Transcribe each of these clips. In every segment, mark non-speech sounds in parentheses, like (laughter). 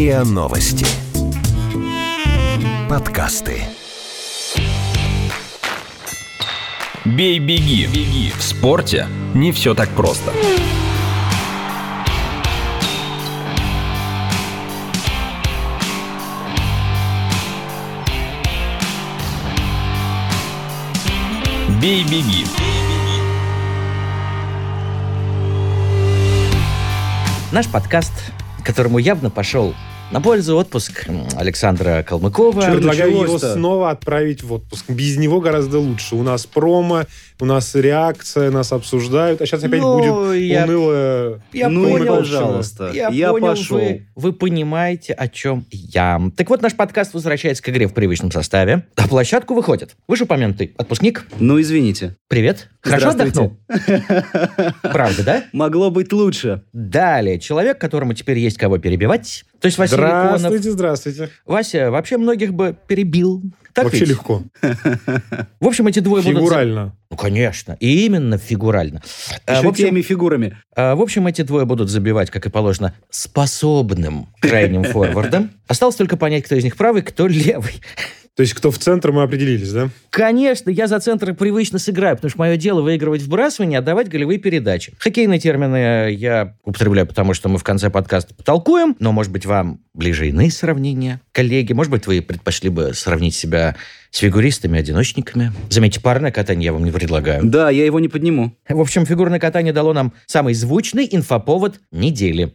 РИА Новости. Подкасты. Бей-беги. Беги. В спорте не все так просто. Бей-беги. Наш подкаст, которому явно пошел на пользу отпуск Александра Калмыкова. Предлагаю его снова отправить в отпуск. Без него гораздо лучше. У нас промо, у нас реакция, нас обсуждают. А сейчас опять Ну, будет я- унылое... Я ну понял, пожалуйста. Я, Я понял, пошел. Вы, вы понимаете, о чем я. Так вот, наш подкаст возвращается к игре в привычном составе. На площадку выходит. Вышеупомянутый отпускник. Ну, извините. Привет. Хорошо отдохнул? Правда, да? Могло быть лучше. Далее. Человек, которому теперь есть кого перебивать. То есть Василий Конов. Здравствуйте, здравствуйте. Вася вообще многих бы перебил. Так Вообще ведь? легко. В общем, эти двое будут... Фигурально. Ну, конечно. И именно фигурально. А, Еще в общем, теми фигурами. А, В общем, эти двое будут забивать, как и положено, способным крайним (laughs) форвардом. Осталось только понять, кто из них правый, кто левый. То есть кто в центр, мы определились, да? Конечно, я за центр привычно сыграю, потому что мое дело выигрывать вбрасывание, отдавать голевые передачи. Хоккейные термины я употребляю, потому что мы в конце подкаста потолкуем, но, может быть, вам ближе иные сравнения, коллеги. Может быть, вы предпочли бы сравнить себя с фигуристами-одиночниками. Заметьте, парное катание я вам не предлагаю. Да, я его не подниму. В общем, фигурное катание дало нам самый звучный инфоповод недели.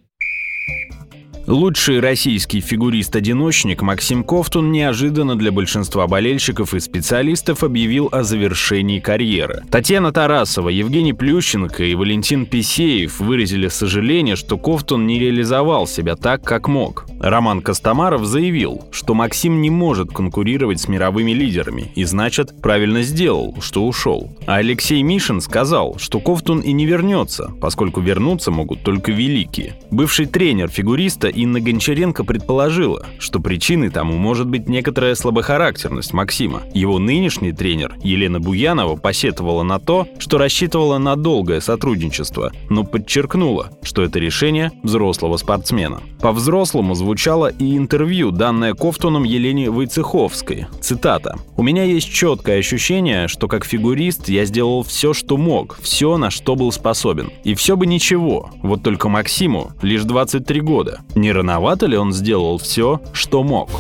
Лучший российский фигурист-одиночник Максим Ковтун неожиданно для большинства болельщиков и специалистов объявил о завершении карьеры. Татьяна Тарасова, Евгений Плющенко и Валентин Писеев выразили сожаление, что Ковтун не реализовал себя так, как мог. Роман Костомаров заявил, что Максим не может конкурировать с мировыми лидерами и, значит, правильно сделал, что ушел. А Алексей Мишин сказал, что Ковтун и не вернется, поскольку вернуться могут только великие. Бывший тренер фигуриста Инна Гончаренко предположила, что причиной тому может быть некоторая слабохарактерность Максима. Его нынешний тренер Елена Буянова посетовала на то, что рассчитывала на долгое сотрудничество, но подчеркнула, что это решение взрослого спортсмена. По-взрослому звучало и интервью, данное Ковтуном Елене Войцеховской. Цитата. «У меня есть четкое ощущение, что как фигурист я сделал все, что мог, все, на что был способен. И все бы ничего, вот только Максиму лишь 23 года. Не рановато ли он сделал все, что мог?»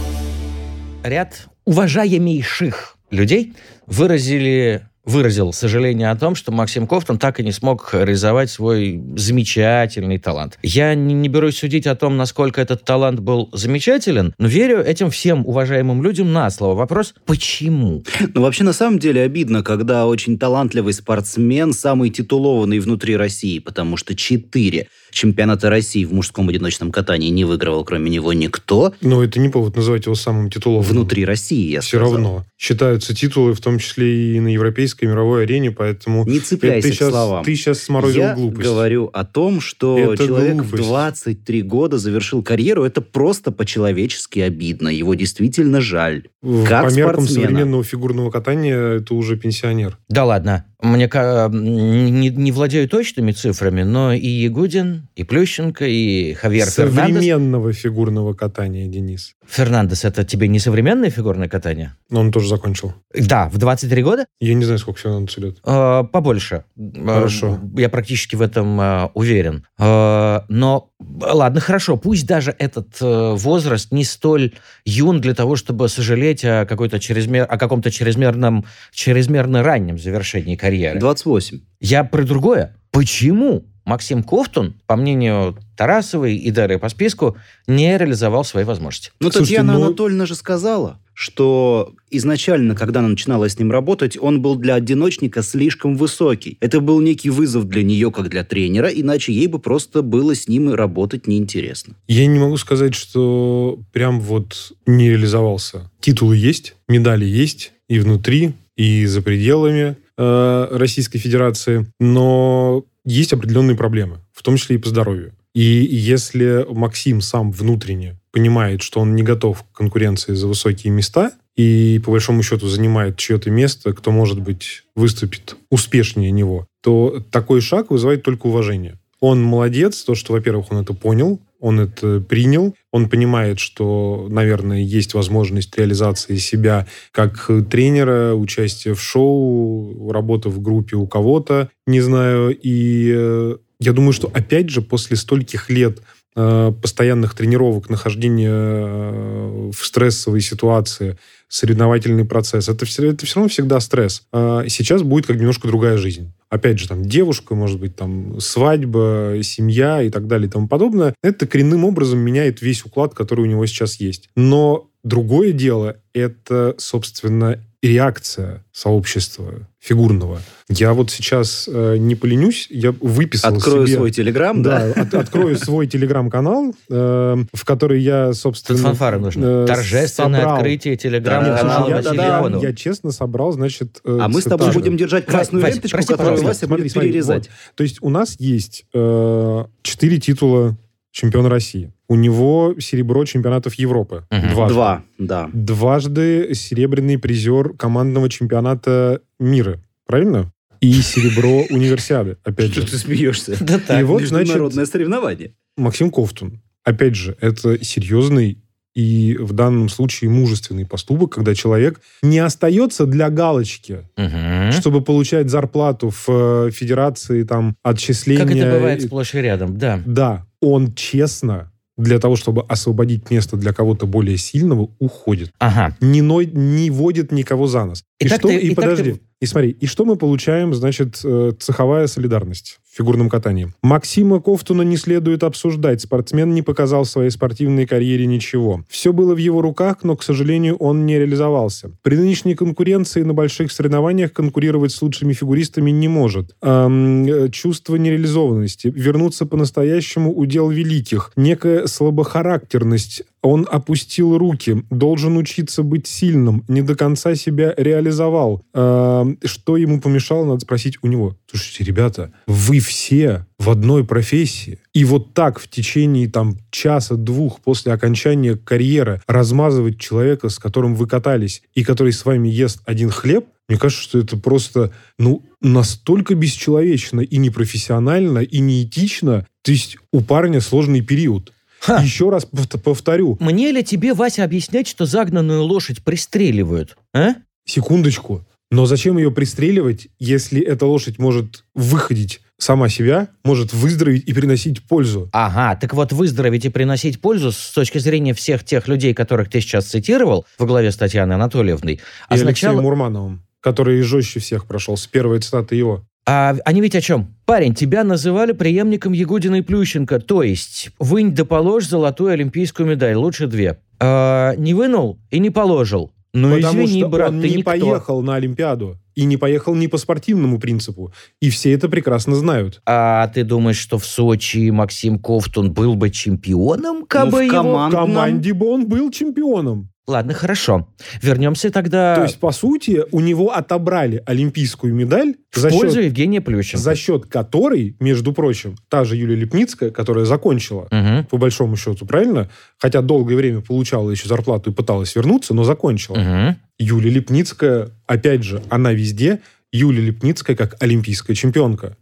ряд уважаемейших людей выразили выразил сожаление о том, что Максим Ковтун так и не смог реализовать свой замечательный талант. Я не, не берусь судить о том, насколько этот талант был замечателен, но верю этим всем уважаемым людям на слово. Вопрос, почему? Ну, вообще, на самом деле, обидно, когда очень талантливый спортсмен, самый титулованный внутри России, потому что четыре чемпионата России в мужском одиночном катании не выигрывал, кроме него, никто. Но это не повод называть его самым титулованным. Внутри России, я Все сказал. равно. Считаются титулы, в том числе и на европейской, мировой арене, поэтому... Не цепляйся ты к сейчас, словам. Ты сейчас сморозил Я глупость. говорю о том, что Это человек глупость. в 23 года завершил карьеру. Это просто по-человечески обидно. Его действительно жаль. Как По меркам спортсмена. современного фигурного катания это уже пенсионер. Да ладно, мне не, не владею точными цифрами, но и Ягудин, и Плющенко, и Хавьер Фернандес. Современного фигурного катания, Денис. Фернандес, это тебе не современное фигурное катание? Но он тоже закончил. Да, в 23 года? Я не знаю, сколько Фернандесу лет. Э, Побольше. Хорошо. Э, Я практически в этом э, уверен. Э, Но, ладно, хорошо, пусть даже этот э, возраст не столь юн для того, чтобы сожалеть о, какой-то чрезмер... о каком-то чрезмерном, чрезмерно раннем завершении карьеры. 28. Я про другое. Почему Максим Ковтун, по мнению Тарасовой и Дары по списку, не реализовал свои возможности? Ну, Слушайте, Татьяна ну- Анатольевна же сказала, что изначально, когда она начинала с ним работать, он был для одиночника слишком высокий. Это был некий вызов для нее, как для тренера, иначе ей бы просто было с ним работать неинтересно. Я не могу сказать, что прям вот не реализовался. Титулы есть, медали есть и внутри, и за пределами э, Российской Федерации, но есть определенные проблемы, в том числе и по здоровью. И если Максим сам внутренне понимает, что он не готов к конкуренции за высокие места, и по большому счету занимает чье-то место, кто, может быть, выступит успешнее него, то такой шаг вызывает только уважение. Он молодец, то, что, во-первых, он это понял, он это принял, он понимает, что, наверное, есть возможность реализации себя как тренера, участия в шоу, работа в группе у кого-то, не знаю. И э, я думаю, что опять же после стольких лет э, постоянных тренировок, нахождения э, в стрессовой ситуации, соревновательный процесс, это все, это все равно всегда стресс. А сейчас будет как немножко другая жизнь опять же, там, девушка, может быть, там, свадьба, семья и так далее и тому подобное, это коренным образом меняет весь уклад, который у него сейчас есть. Но другое дело, это, собственно, реакция сообщества фигурного. Я вот сейчас э, не поленюсь, я выписал Открою себе... свой телеграм, да? Да, от, открою свой телеграм-канал, э, в который я, собственно... Тут фанфары нужны. э, Торжественное собрал. открытие телеграм-канала да, да, Ионова. я честно собрал, значит... э, А мы с тобой цитаты. будем держать красную Вась, ленточку, прости, которую пожалуйста. Вася будет смотри, перерезать. вот. То есть у нас есть э, четыре титула чемпиона России. У него серебро чемпионатов Европы. Мгм. Дважды. Два, да. Дважды серебряный призер командного чемпионата мира. Правильно? И серебро (laughs) универсиады, опять Что же. ты смеешься? Да так. И вот, значит, Международное соревнование. Максим Ковтун. Опять же, это серьезный и в данном случае мужественный поступок, когда человек не остается для галочки, Мгм. чтобы получать зарплату в э, федерации, там, отчисления. Как это бывает сплошь и рядом, да. Да, он честно для того, чтобы освободить место для кого-то более сильного, уходит. Ага. Не, ной- не водит никого за нос. И И, что, ты- и, и подожди, ты- и смотри, и что мы получаем, значит, э, цеховая солидарность фигурном катании. Максима Ковтуна не следует обсуждать. Спортсмен не показал в своей спортивной карьере ничего. Все было в его руках, но, к сожалению, он не реализовался. При нынешней конкуренции на больших соревнованиях конкурировать с лучшими фигуристами не может. Ам, э, чувство нереализованности, вернуться по-настоящему удел великих, некая слабохарактерность, он опустил руки, должен учиться быть сильным, не до конца себя реализовал. Ам, Что ему помешало, надо спросить у него. Слушайте, ребята, вы все в одной профессии. И вот так в течение там часа-двух после окончания карьеры размазывать человека, с которым вы катались, и который с вами ест один хлеб, мне кажется, что это просто, ну, настолько бесчеловечно и непрофессионально, и неэтично. То есть у парня сложный период. Ха. Еще раз повт- повторю, Мне ли тебе, Вася, объяснять, что загнанную лошадь пристреливают? А? секундочку, но зачем ее пристреливать, если эта лошадь может выходить сама себя, может выздороветь и приносить пользу? Ага, так вот выздороветь и приносить пользу с точки зрения всех тех людей, которых ты сейчас цитировал во главе с Татьяной Анатольевной, И Алексеем означало... Мурмановым, который жестче всех прошел, с первой цитаты его. А они ведь о чем? Парень, тебя называли преемником Ягудина и Плющенко, то есть вынь да положь золотую олимпийскую медаль, лучше две. А, не вынул и не положил. Ну Потому извини, что брат, он ты не никто. поехал на Олимпиаду. И не поехал не по спортивному принципу. И все это прекрасно знают. А ты думаешь, что в Сочи Максим Ковтун был бы чемпионом, кабы Ну, в его... В командном- команде бы он был чемпионом. Ладно, хорошо. Вернемся тогда То есть, по сути, у него отобрали олимпийскую медаль, в за пользу счет, Евгения Плющенко. за счет которой, между прочим, та же Юлия Лепницкая, которая закончила, Мгм, по большому счету, правильно? Хотя долгое время получала еще зарплату и пыталась вернуться, но закончила. мгм. Юлия Лепницкая, опять же, она везде. Юлия Лепницкая как олимпийская чемпионка.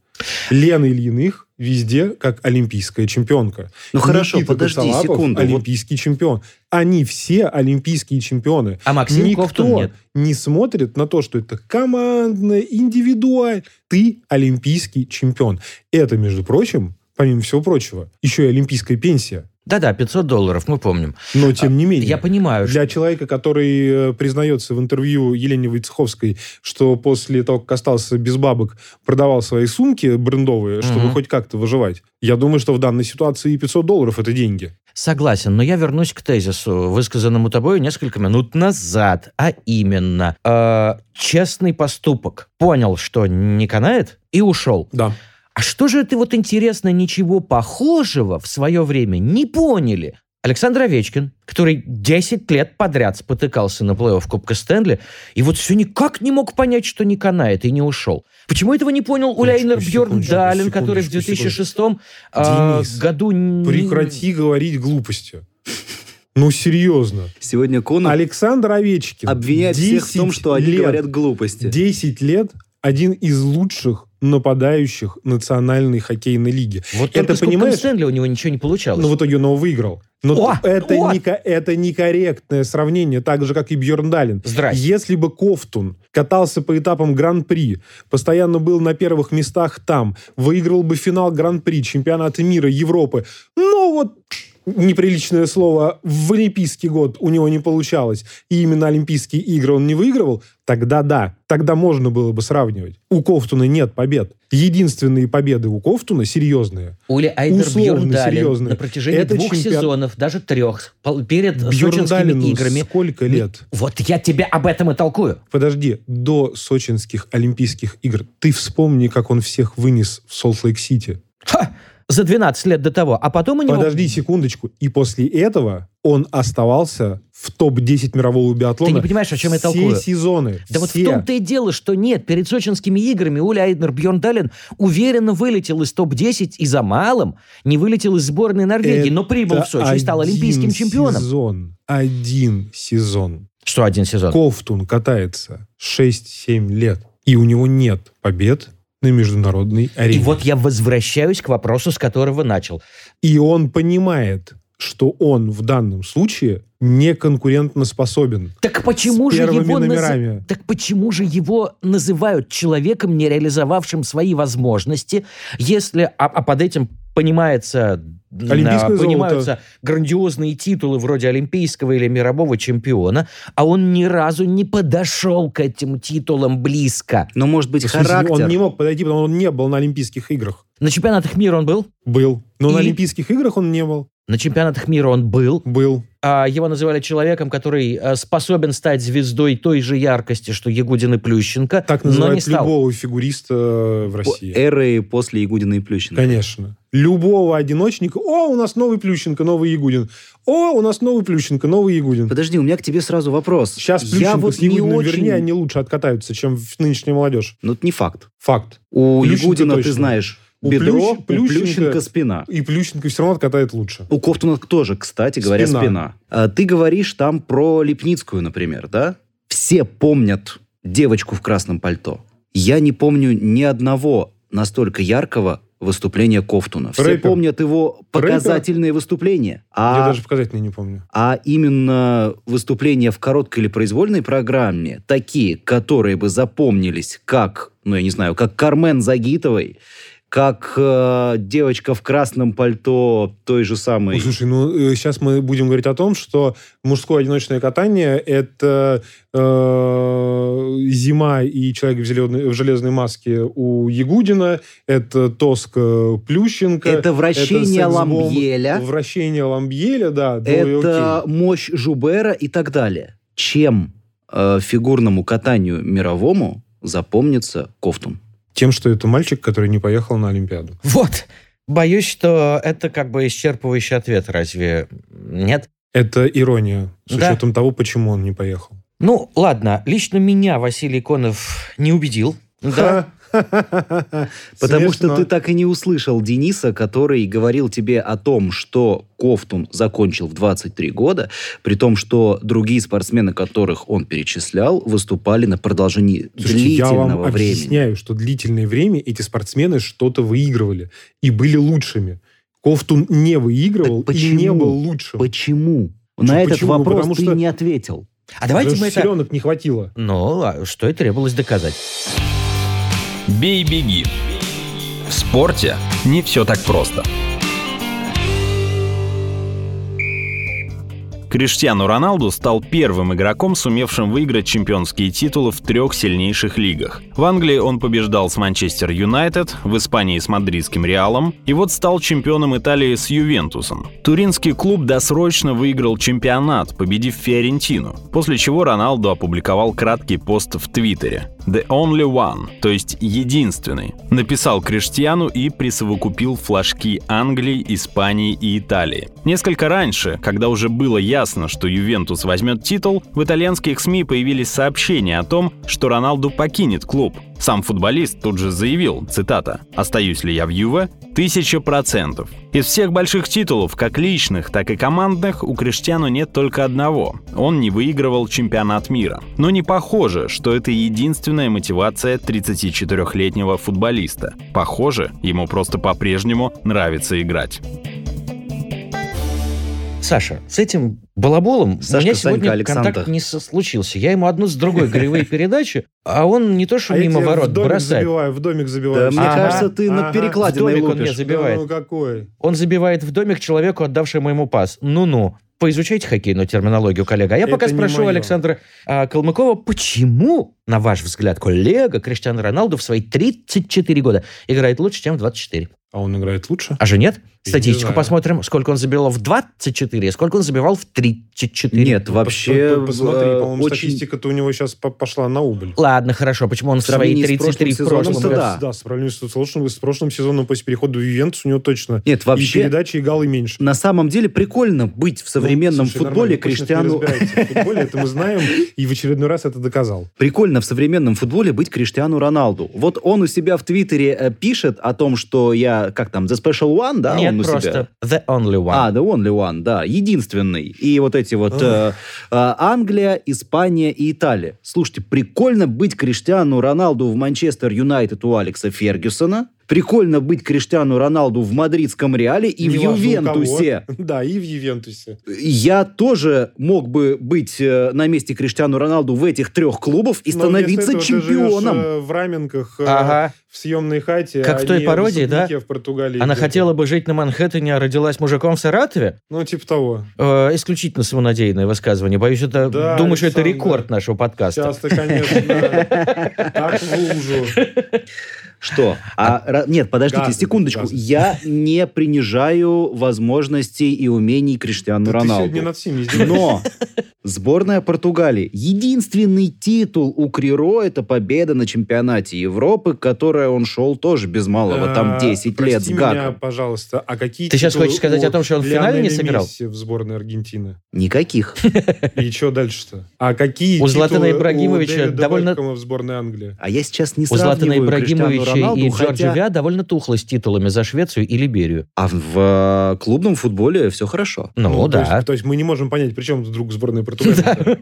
Лена Ильиных везде как олимпийская чемпионка. Ну хорошо, Никита подожди Коцалапов секунду. Вот олимпийский чемпион. Они все олимпийские чемпионы. А Максим Никто Ковтун нет. не смотрит на то, что это командное, индивидуально. Ты олимпийский чемпион. Это, между прочим, помимо всего прочего, еще и олимпийская пенсия. Да-да, 500 долларов, мы помним. Но тем не менее. Я понимаю, что... Для человека, который э, признается в интервью Елене Войцеховской, что после того, как остался без бабок, продавал свои сумки брендовые, чтобы Мгм. хоть как-то выживать, я думаю, что в данной ситуации и 500 долларов – это деньги. Согласен, но я вернусь к тезису, высказанному тобой несколько минут назад, а именно э, честный поступок. Понял, что не канает, и ушел. Да. А что же ты вот интересно, ничего похожего в свое время не поняли? Александр Овечкин, который 10 лет подряд спотыкался на плей-офф Кубка Стэнли, и вот все никак не мог понять, что не канает, и не ушел. Почему этого не понял Уляйнер секундочку, Далин, который в секундочку, 2006 а, Денис, году... не- Прекрати говорить глупости. Ну, серьезно. сегодня Конор Александр Овечкин. обвиняет всех в том, 10 что они лет, говорят глупости. 10 лет один из лучших нападающих Национальной хоккейной лиги. Вот Это, понимаешь? Стэнли у него ничего не получалось. Но в итоге он его выиграл. Но О, это, вот. не, это некорректное сравнение, так же, как и Бьерн Далин. Здрасте. Если бы Ковтун катался по этапам Гран-при, постоянно был на первых местах там, выиграл бы финал Гран-при, чемпионата мира, Европы, ну вот неприличное слово, в Олимпийский год у него не получалось, и именно Олимпийские игры он не выигрывал, тогда да, тогда можно было бы сравнивать. У Ковтуна нет побед. Единственные победы у Ковтуна серьезные. Ули Айдер серьезные. на протяжении Это двух чемпион- сезонов, даже трех, перед сочинскими играми. сколько лет? Вот я тебе об этом и толкую. Подожди, до сочинских Олимпийских игр ты вспомни, как он всех вынес в Солт-Лейк-Сити. Ха! За 12 лет до того. А потом у него... Подожди секундочку. И после этого он оставался в топ-10 мирового биатлона Ты не понимаешь, о чем я все толкую? сезоны. Да вот в все. том-то и дело, что нет, перед сочинскими играми Уля Айднер Бьерндален уверенно вылетел из топ-10 и за малым не вылетел из сборной Норвегии, но прибыл в Сочи и стал олимпийским чемпионом. сезон. Один сезон. Что один сезон? Ковтун катается 6-7 лет, и у него нет побед на международной арене. И вот я возвращаюсь к вопросу, с которого начал. И он понимает, что он в данном случае не конкурентно способен. Так почему С же его наз- номерами. Так почему же его называют человеком, не реализовавшим свои возможности, если а, а под этим понимается Олимпийское понимаются золото. грандиозные титулы вроде олимпийского или мирового чемпиона, а он ни разу не подошел к этим титулам близко. Но, может быть, В смысле, характер... Он не мог подойти, потому что он не был на Олимпийских играх. На чемпионатах мира он был, Был. Но на И? Олимпийских играх он не был. на чемпионатах мира он был, Был. а его называли человеком, который э, способен стать звездой той же яркости, что Ягудин и Плющенко, Так но не называют стал. любого фигуриста в по- России. эры после Ягудина и Плющенко. Конечно. Любого одиночника. О, у нас новый Плющенко, новый Ягудин. О, у нас новый Плющенко, новый Ягудин. Подожди, у меня к тебе сразу вопрос. Сейчас Я Плющенко вот с не Ягудиным, очень... вернее, они лучше откатаются, чем в- нынешняя молодежь. Ну, это не факт. Факт. У Плющенко Ягудина, ты точно. знаешь, У бедро, Плющ- у Плющенко- спина. И Плющенко все равно откатает лучше. У Ковтуна тоже, кстати говоря, Спина. спина. А, ты говоришь там про Лепницкую, например, да? Все помнят девочку в красном пальто. Я не помню ни одного настолько яркого выступления Ковтуна. Все Рэпер. помнят его показательные выступления. Я А, даже показательно не помню. а именно выступления в короткой или произвольной программе, такие, которые бы запомнились как, ну, я не знаю, как Кармен Загитовой, как э, девочка в красном пальто той же самой... Ой, слушай, ну сейчас мы будем говорить о том, что мужское одиночное катание это э, зима и человек в, зеленой- в железной маске у Ягудина, это Тоска Плющенко. Это вращение секс-бомб, Ламбьеля. Вращение Ламбьеля, да. Это окей. мощь Жубера и так далее. Чем э, фигурному катанию мировому запомнится Ковтун? Тем, что это мальчик, который не поехал на Олимпиаду. Вот. Боюсь, что это как бы исчерпывающий ответ, разве нет? Это ирония, с Да. учетом того, почему он не поехал. Ну, ладно, лично меня Василий Конов не убедил. Да, (laughs) Потому что ты так и не услышал Дениса, который говорил тебе о том, что Ковтун закончил в 23 года, при том, что другие спортсмены, которых он перечислял, выступали на продолжении Слушайте, я вам длительного времени. объясняю, что длительное время эти спортсмены что-то выигрывали и были лучшими. Ковтун не выигрывал Так и не почему? был лучшим. Почему? Почему? На этот Почему? вопрос Потому ты что- не ответил. А давайте Даже мы это... не хватило. Ну, а что и требовалось доказать. Бей-беги. В спорте не все так просто. Криштиану Роналду стал первым игроком, сумевшим выиграть чемпионские титулы в трех сильнейших лигах. В Англии он побеждал с Манчестер Юнайтед, в Испании с мадридским Реалом, и вот стал чемпионом Италии с Ювентусом. Туринский клуб досрочно выиграл чемпионат, победив Фиорентину, после чего Роналду опубликовал краткий пост в Твиттере. «The only one», то есть единственный, написал Криштиану и присовокупил флажки Англии, Испании и Италии. Несколько раньше, когда уже было ясно, ясно, что Ювентус возьмет титул, в итальянских СМИ появились сообщения о том, что Роналду покинет клуб. Сам футболист тут же заявил, цитата, «Остаюсь ли я в Юве? Тысяча процентов». Из всех больших титулов, как личных, так и командных, у Криштиану нет только одного. Он не выигрывал чемпионат мира. Но не похоже, что это единственная мотивация 34-летнего футболиста. Похоже, ему просто по-прежнему нравится играть. Саша, с этим балаболом Сашка, у меня Санька, сегодня Александр. контакт не со- случился. Я ему одну с другой голевые (laughs) передачи, а он не то, что А мимо ворот в домик бросает. забиваю, в домик Да, забиваю. мне Ага, кажется, ты ага. над перекладиной домик он лупишь. мне забивает. Ну какой? Он забивает в домик человеку, отдавшему ему пас. Ну-ну. Поизучайте хоккейную терминологию, коллега. А я Это пока спрошу. Александра а, Калмыкова, почему, на ваш взгляд, коллега Криштиану Роналду в свои 34 года играет лучше, чем в 24? А он играет лучше? А же нет? Статистику посмотрим, сколько он забивал в 24, и сколько он забивал в 34. Нет, вообще... Пос- Посмотри, э, по-моему, очень... статистика-то у него сейчас по- пошла на убыль. Ладно, хорошо. Почему он в свои сравнении с 33 в прошлом году? да. Да, с сравнению с прошлым, с прошлым сезоном после перехода в Ювентус у него точно Нет, и вообще... передачи, и голы меньше. На самом деле прикольно быть в современном Ну, слушай, футболе Криштиану... в футболе, это мы знаем, (laughs) и в очередной раз это доказал. Прикольно в современном футболе быть Криштиану Роналду. Вот он у себя в Твиттере э, пишет о том, что я, как там, The Special One, да, Нет, он у себя? просто The Only One. А, The Only One, да, единственный. И вот эти вот э, э, Англия, Испания и Италия. Слушайте, прикольно быть Криштиану Роналду в Манчестер Юнайтед у Алекса Фергюсона. Прикольно быть Криштиану Роналду в мадридском Реале и в Неважно у Ювентусе. кого. Да, и в Ювентусе. Я тоже мог бы быть э, на месте Криштиану Роналду в этих трех клубах и Но становиться этого ты чемпионом. живешь, э, в Раменках, э, Ага. в съемной хате. Как а в той не пародии, да? Сундуке в Португалии. Она хотела бы жить на Манхэттене, а родилась мужиком в Саратове? Ну, типа того. Э, исключительно самонадеянное высказывание. Боюсь, это, Да, думаю, что это рекорд нашего подкаста. Часто, конечно, да. Так в лужу. Что? А, ра- нет, подождите, Газы, секундочку. газы. Я не принижаю возможностей и умений Криштиану Да ты Роналду. сегодня над всеми. Но сборная Португалии. Единственный титул у Криро – это победа на чемпионате Европы, к которой он шел тоже без малого, там А, 10 прости лет с меня, гаком. пожалуйста, а какие Ты сейчас хочешь сказать о том, что он в финале не сыграл? Месси в сборной Аргентины? Никаких. И что дальше-то? А какие У Златана Ибрагимовича у Дэвида довольно- в сборной Англии? А я сейчас не У Златана сравниваю Ибрагимовича Роналду, и хотя- Джорджа Вя довольно тухло с титулами за Швецию и Либерию. А в э, клубном футболе все хорошо. Ну, то да. Есть, то есть мы не можем понять, при чем вдруг сборная Португалии?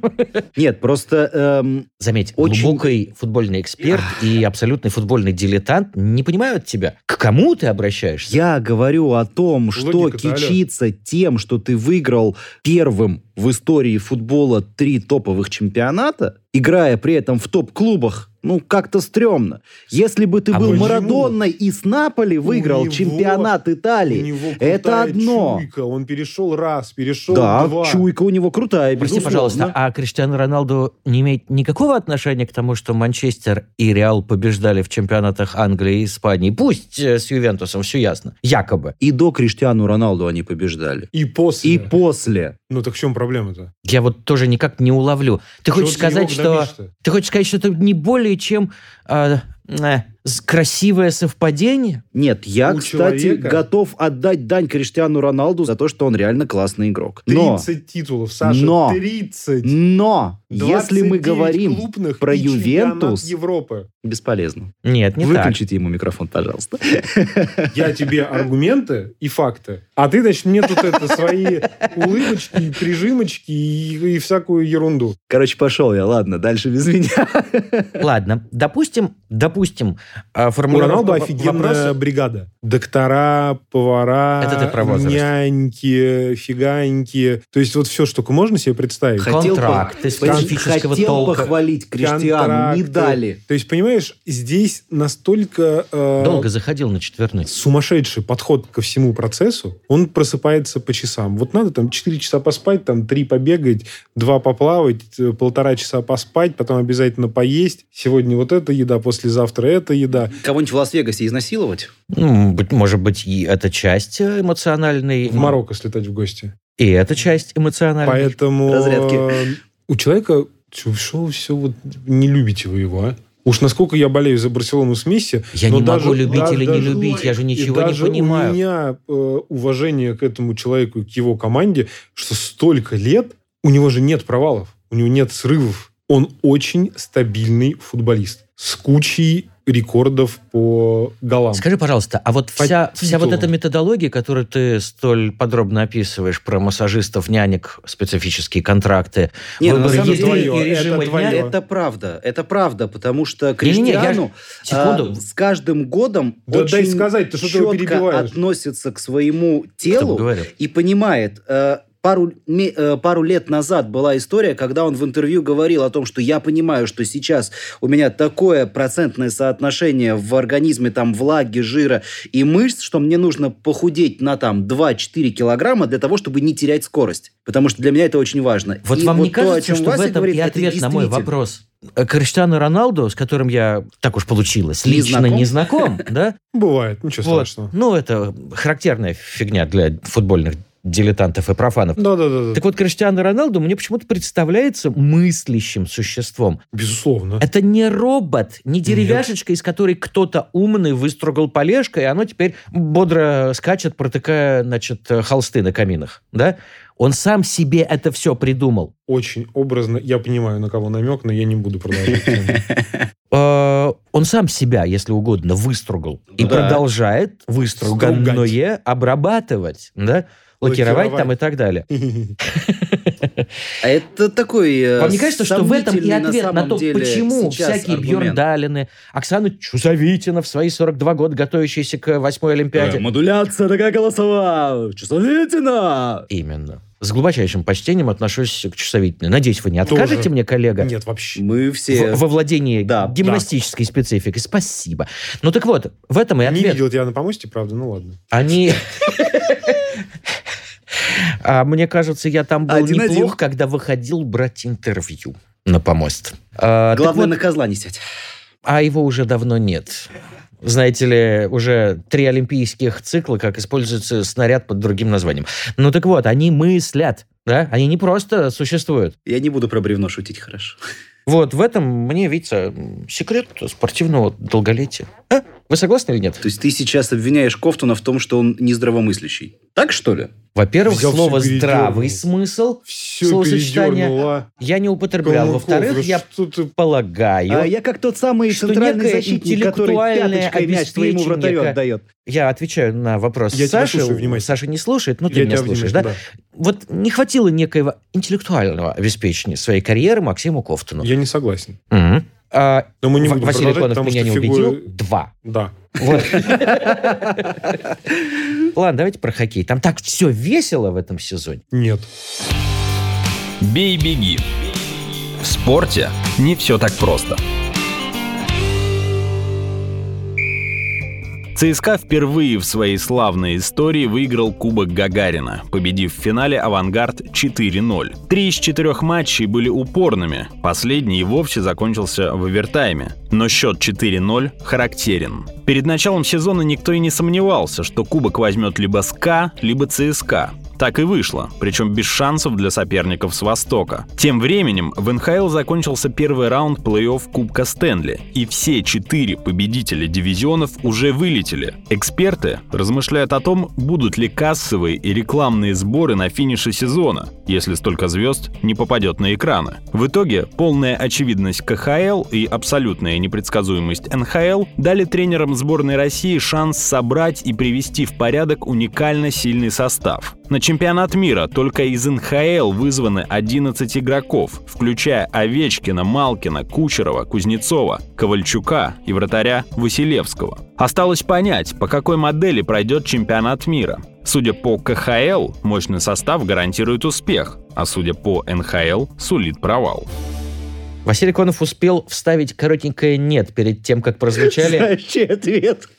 (laughs) Нет, просто эм, Заметь, глубокий футбольный эксперт и абсолютный футбольный дилетант не понимают тебя. К кому ты обращаешься? Я говорю о том, что кичиться тем, что ты выиграл первым в истории футбола три топовых чемпионата, играя при этом в топ-клубах, ну, как-то стрёмно. Если бы ты А был почему? Марадонной и с Наполи выиграл него- чемпионат Италии, это одно. чуйка, он перешел раз, перешел да, два. чуйка у него крутая, Прости, безусловно. пожалуйста, а Криштиану Роналду не имеет никакого отношения к тому, что Манчестер и Реал побеждали в чемпионатах Англии и Испании? Пусть э, с Ювентусом все ясно. Якобы. И до Криштиану Роналду они побеждали. И после. И после. Ну так в чем проблема-то? Я вот тоже никак не уловлю. Ты Чего хочешь ты сказать, что... Ты хочешь сказать, что это не более чем красивое совпадение? Нет, я, У кстати, человека- готов отдать дань Криштиану Роналду за то, что он реально классный игрок. Но, 30 титулов, Саша, Но. 30. но, если мы 29 говорим клубных про Ювентус, Европы. бесполезно. Нет, не так. Выключите ему микрофон, пожалуйста. (laughs) Я тебе аргументы и факты, а ты, значит, мне тут это свои улыбочки, прижимочки и, и всякую ерунду. Короче, пошел я, ладно, дальше без меня. Ладно, допустим, допустим, э, У формулировка Роналду во- офигенная вопроса- бригада. Доктора, повара, Это ты про возраст. няньки, фиганьки. То есть вот все, что можно себе представить. Хотел Контракты по- специфического Хотел толка. похвалить Криштиану, не дали. То есть, понимаешь, здесь настолько э, Долго заходил на четверной. сумасшедший подход ко всему процессу, он просыпается по часам. Вот надо там 4 часа поспать, там 3 побегать, 2 поплавать, э, полтора часа поспать, потом обязательно поесть. Сегодня вот эта еда, послезавтра эта еда. Кого-нибудь в Лас-Вегасе изнасиловать? Ну, быть- может быть, и эта часть э, эмоциональной. В Марокко слетать в гости. И эта часть эмоциональной. Поэтому Разрядки. э, у человека что все вот не любите вы его, а? Уж насколько я болею за Барселону с Месси. Я но не даже- могу любить да- или не даже- любить, я же и ничего не даже понимаю. у меня э, уважение к этому человеку, и к его команде, что столько лет у него же нет провалов, у него нет срывов. Он очень стабильный футболист с кучей рекордов по голам. Скажи, пожалуйста, а вот По вся, вся вот эта методология, которую ты столь подробно описываешь про массажистов, нянек, специфические контракты, Не, ну, на выбор самом еды деле, и это режима твое. дня, Это правда, это правда, потому что я- Криштиану секунду. а, с каждым годом Да дай очень сказать, ты что ты четко перебиваешь? относится к своему телу и понимает. э, Пару, э, пару лет назад была история, когда он в интервью говорил о том, что я понимаю, что сейчас у меня такое процентное соотношение в организме там влаги, жира и мышц, что мне нужно похудеть на там 2-4 килограмма для того, чтобы не терять скорость. Потому что для меня это очень важно. Вот И вам не то, о кажется, чем что в Вася этом говорит, и это ответ на мой вопрос? Э, Криштиану Роналду, с которым я, так уж получилось, Не лично знаком? не знаком, да? Бывает, ничего Вот. страшного. Ну, это характерная фигня для футбольных дилетантов и профанов. Да-да-да, Так вот, Криштиану Роналду мне почему-то представляется мыслящим существом. безусловно. Это не робот, не деревяшечка, из которой кто-то умный выстругал полежкой, и оно теперь бодро скачет, протыкая, значит, холсты на каминах, да? Он сам себе это все придумал. Очень образно. Я понимаю, на кого намек, но я не буду продолжать. (laughs) Э, Он сам себя, если угодно, выстругал. И Да. продолжает выструганное обрабатывать, да? Лакировать Лакировать. там и так далее. А это такой э, Вам не кажется, что в этом и ответ на, то, деле почему всякие аргумент. Бьерндалины, Оксана Чусовитина в свои 42 года, готовящаяся к восьмой Олимпиаде. модуляция такая голосовая, чувствительно. Именно. С глубочайшим почтением отношусь к Чусовитиной. Надеюсь, вы не Тоже. откажете мне, коллега, Нет, вообще. Мы все... в- во владении Да, гимнастической спецификой. Спасибо. Ну так вот, в этом и Не ответ. видел тебя на помосте, правда, ну ладно. Они... (laughs) А мне кажется, я там был Один-один. неплох, когда выходил брать интервью на помост. А, Главное, вот, на козла не сядь. а его уже давно нет. Знаете ли, уже три олимпийских цикла, как используется снаряд под другим названием. Ну так вот, они мыслят, да? Они не просто существуют. Я не буду про бревно шутить, хорошо. Вот в этом мне видится секрет спортивного долголетия. А? Вы согласны или нет? То есть ты сейчас обвиняешь Кофтуна в том, что он нездравомыслящий. Так что ли? Во-первых, Взял слово «здравый смысл» Все Словосочетание. передернула. я не употреблял. Во-вторых, да я ты... полагаю, А я как тот самый что центральный защитник, который пяточкой мяч твоему вратарю отдает. я отвечаю на вопрос Я Саши. Саша не слушает, но ты Я меня слушаешь, да? внимательно, Вот не хватило некоего интеллектуального обеспечения своей карьеры Максиму Кофтону. Я не согласен. Мгм. А, Но мы не будем Василий Конов меня не что убедил. фигуры- Два. Да. Вот. (laughs) Ладно, давайте про хоккей. Там так все весело в этом сезоне. Нет. Бей-беги. В спорте не все так просто. ЦСКА впервые в своей славной истории выиграл Кубок Гагарина, победив в финале «Авангард» 4-0. Три из четырех матчей были упорными, последний и вовсе закончился в овертайме. Но счет 4-0 характерен. Перед началом сезона никто и не сомневался, что Кубок возьмет либо СКА, либо ЦСКА. Так и вышло, причем без шансов для соперников с Востока. Тем временем в НХЛ закончился первый раунд плей-офф Кубка Стэнли, и все четыре победителя дивизионов уже вылетели. Эксперты размышляют о том, будут ли кассовые и рекламные сборы на финише сезона, если столько звезд не попадет на экраны. В итоге полная очевидность КХЛ и абсолютная непредсказуемость НХЛ дали тренерам сборной России шанс собрать и привести в порядок уникально сильный состав. На чемпионат мира только из НХЛ вызваны 11 игроков, включая Овечкина, Малкина, Кучерова, Кузнецова, Ковальчука и вратаря Василевского. Осталось понять, по какой модели пройдет чемпионат мира. Судя по КХЛ, мощный состав гарантирует успех, а судя по НХЛ, сулит провал. Василий Конов успел вставить коротенькое «нет» перед тем, как прозвучали (laughs) Знаешь, ответ?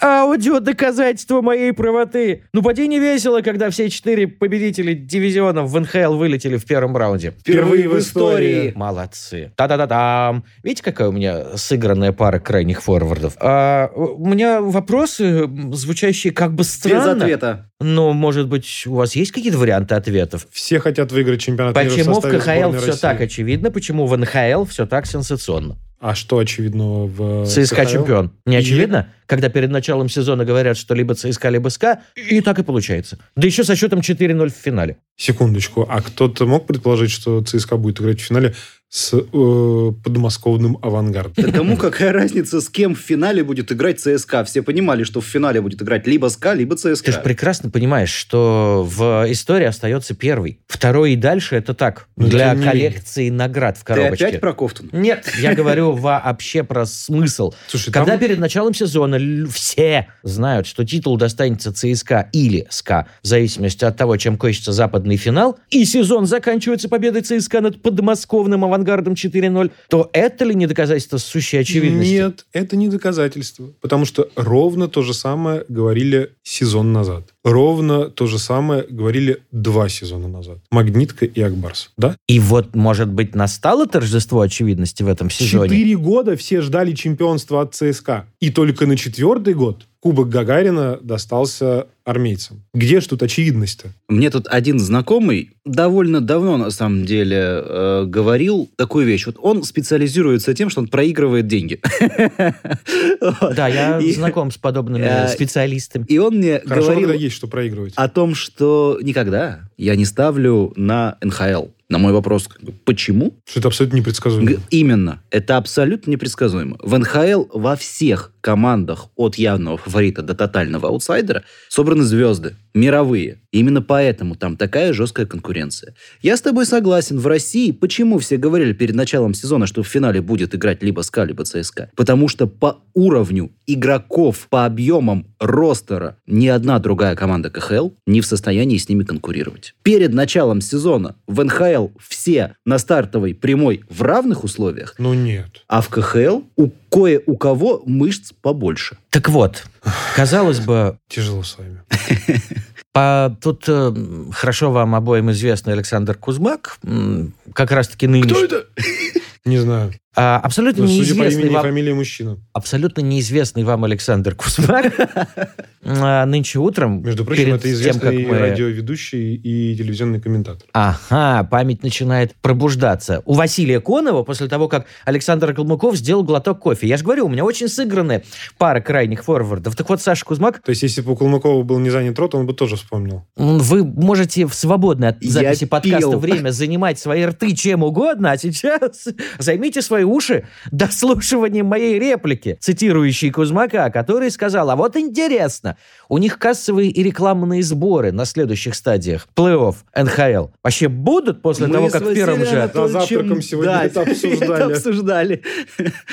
Аудио доказательство моей правоты. Ну, поди не весело, когда все четыре победители дивизионов в НХЛ вылетели в первом раунде. Впервые в истории. Молодцы. Та-да-да-дам. Видите, какая у меня сыгранная пара крайних форвардов? А, у меня вопросы, звучащие как бы Без странно. ответа. Но, может быть, у вас есть какие-то варианты ответов? Все хотят выиграть чемпионат мира Почему в составе КХЛ все России. так очевидно? Почему в НХЛ все так сенсационно? А что очевидного в ЦСКА КХЛ? чемпион. Не И- очевидно? Когда перед началом сезона говорят, что либо ЦСКА, либо СКА, и так и получается. Да еще со счетом 4-0 в финале. Секундочку. А кто-то мог предположить, что ЦСКА будет играть в финале с э, подмосковным авангардом? Да кому какая разница, с кем в финале будет играть ЦСКА? Все понимали, что в финале будет играть либо СКА, либо Ты же ЦСКА. прекрасно понимаешь, что в истории остается первый. Второй и дальше это так. Ну, для не менее. коллекции наград в Ты коробочке. опять про Кофтун? Нет, я говорю вообще про смысл. Слушай, Когда там- перед началом сезона все знают, что титул достанется ЦСКА или СКА, в зависимости от того, чем кончится западный финал, и сезон заканчивается победой ЦСКА над подмосковным авангардом 4-0, то это ли не доказательство сущей очевидности? Нет, это не доказательство. Потому что ровно то же самое говорили сезон назад. Ровно то же самое говорили два сезона назад. Магнитка и Акбарс. Да? И вот, может быть, настало торжество очевидности в этом сезоне? Четыре года все ждали чемпионства от ЦСКА. И только на четвертый год Кубок Гагарина достался армейцам. Где ж тут очевидность-то? Мне тут один знакомый довольно давно, на самом деле, э, говорил такую вещь. Вот он специализируется тем, что он проигрывает деньги. (laughs) Да, я знаком с подобными Э, специалистами. И он мне говорил есть что проигрывать. о том, что никогда я не ставлю на НХЛ. На мой вопрос, почему? Что это абсолютно непредсказуемо. Именно. Это абсолютно непредсказуемо. В НХЛ во всех командах от явного фаворита до тотального аутсайдера собраны звезды. Мировые. Именно поэтому там такая жесткая конкуренция. Я с тобой согласен. В России почему все говорили перед началом сезона, что в финале будет играть либо СКА, либо ЦСКА? Потому что по уровню игроков, по объемам ростера ни одна другая команда КХЛ не в состоянии с ними конкурировать. Перед началом сезона в НХЛ все на стартовой прямой в равных условиях, Ну нет. а в КХЛ у кое у кого мышц побольше. Так вот, казалось бы, Тяжело с вами. по- тут э, хорошо вам обоим известный Александр Кузмак, м, как раз-таки нынешний... это? Не знаю. А, абсолютно Но Ну, судя по неизвестный имени и вам... фамилии мужчина. Абсолютно неизвестный вам Александр Кузмак (laughs) а, нынче утром... Между прочим, это тем, известный как мы- радиоведущий и телевизионный комментатор. Ага, память начинает пробуждаться. У Василия Конова, после того, как Александр Калмыков сделал глоток кофе. Я же говорю, у меня очень сыгранная пара крайних форвардов. Так вот, Саша Кузмак, То есть, если бы у Кулмакова был не занят рот, он бы тоже вспомнил. вы можете в свободное от Я записи подкаста пил. время занимать свои рты чем угодно, а сейчас (laughs) займите свои уши дослушиванием моей реплики, цитирующей Кузмака, который сказал, а вот интересно, у них кассовые и рекламные сборы на следующих стадиях плей-офф НХЛ вообще будут после Мы того, как в первом же... За завтраком сегодня да, это (laughs) обсуждали. это обсуждали.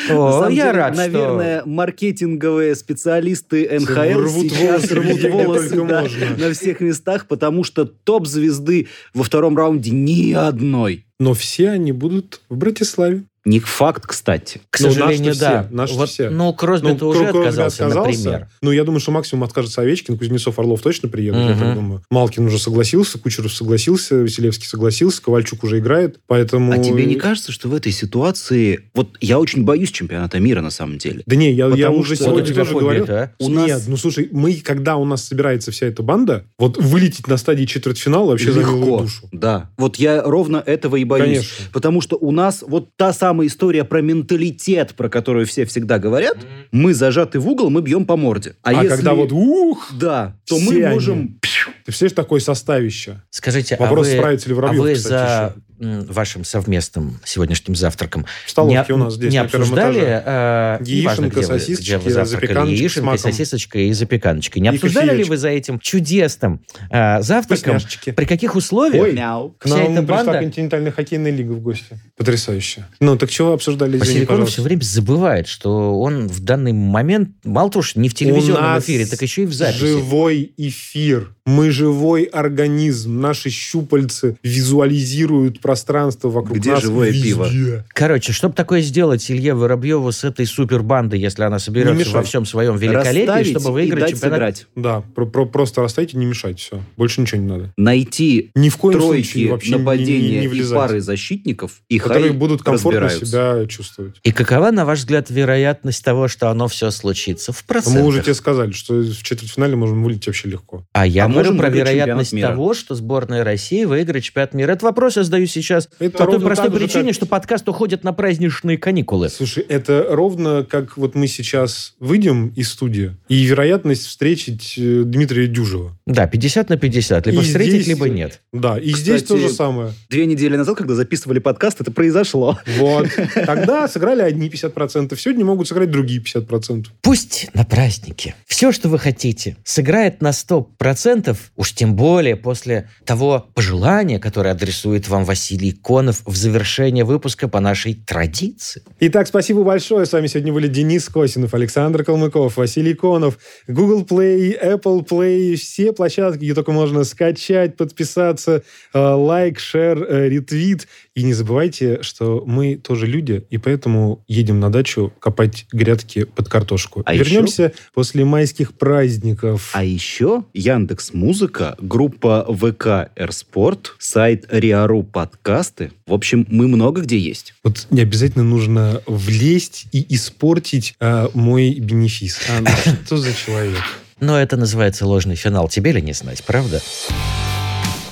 О, На я деле, рад, что- наверное, маркетинговые специалисты НХЛ рвут сейчас волосы, рвут волосы да, на всех местах, потому что топ-звезды во втором раунде ни одной. Но все они будут в Братиславе. Не факт, кстати. К Ну, сожалению, наши-то да. все, Вот, все. Ну, Кросби Ну, уже Кросби отказался, например. Ну, я думаю, что максимум откажется Овечкин, Кузнецов, Орлов точно приедут, я Мгм. так думаю. Малкин уже согласился, Кучеров согласился, Василевский согласился, Ковальчук уже играет, поэтому... А тебе не кажется, что в этой ситуации... Вот я очень боюсь чемпионата мира, на самом деле. Да не, я, я уже что- сегодня тоже говорил. да? У Нет, нас- ну слушай, мы, когда у нас собирается вся эта банда, вот вылететь на стадии четвертьфинала вообще за Легко. душу. Да. Вот я ровно этого и боюсь. Конечно. Потому что у нас вот та самая история про менталитет, про которую все всегда говорят, мы зажаты в угол, мы бьем по морде. А, А, если... когда вот ух, Да, то все мы они. можем... ты представляешь, такое составище. Скажите, Вопрос, а вы, справится ли а Воробьев, вы кстати, за м, вашим совместным сегодняшним завтраком В столовке не, у нас здесь, не на первом обсуждали этаже. э, неважно, Яишенка, где вы- сосисочки, где вы запеканочка с яишенкой, маком. сосисочкой и запеканочкой. Не И обсуждали ли кофеечек. вы за этим чудесным э, завтраком? При каких условиях? Ой, Мяу. К нам эта пришла банда- континентальная хоккейная лига в гости. Потрясающе. Ну, так чего обсуждали, извини, Василий все время забывает, что он в данный момент, мало того, что не в телевизионном эфире, так еще и в записи. живой эфир. Мы живой организм. Наши щупальцы визуализируют пространство вокруг Где нас живое везде. пиво? Короче, чтобы такое сделать Илье Воробьеву с этой супербандой, если она Не соберется во всем своем великолепии, Расставить чтобы и выиграть дать чемпионат. сыграть. Да, про- про- просто расставить и не мешать, все. Больше ничего не надо. Найти Ни в коем тройки случае вообще не- нападения не, не и влезать. пары защитников, и которые хай будут комфортно себя чувствовать. И какова, на ваш взгляд, вероятность того, что оно все случится? В процентах. Мы уже тебе сказали, что в четвертьфинале можем вылететь вообще легко. А я А говорю про вероятность того, что сборная России выиграет чемпионат мира. Этот вопрос я задаю сейчас Это по той простой причине, как- что подкаст уходит на праздничные каникулы. Слушай, это ровно как вот мы сейчас выйдем из студии, и вероятность встретить э, Дмитрия Дюжева. Да, 50 на 50. Либо И встретить, здесь- либо нет. Да, и здесь Кстати, то же самое. Две недели назад, когда записывали подкаст, это произошло. Вот. (laughs) Тогда сыграли одни 50%, сегодня могут сыграть другие 50%. Пусть на празднике все, что вы хотите, сыграет на 100%, уж тем более после того пожелания, которое адресует вам Василий Конов в завершение выпуска по нашей традиции. Итак, спасибо большое. С вами сегодня были Денис Косинов, Александр Калмыков, Василий Конов, Google Play, Apple Play, все площадки, где только можно скачать, подписаться, э, лайк, шер, э, ретвит. И не забывайте, что мы тоже люди, и поэтому едем на дачу копать грядки под картошку. А Вернемся после майских праздников. А еще Яндекс Музыка, группа ВК Эрспорт, сайт Риару подкасты. В общем, мы много где есть. Вот не обязательно нужно влезть и испортить э, мой бенефис. А, ну что за человек? Но это называется ложный финал. Тебе ли не знать, правда?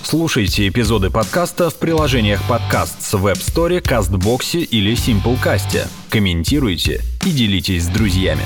Слушайте эпизоды подкаста в приложениях подкаст с Web Store, CastBox или Simplecast. Комментируйте и делитесь с друзьями.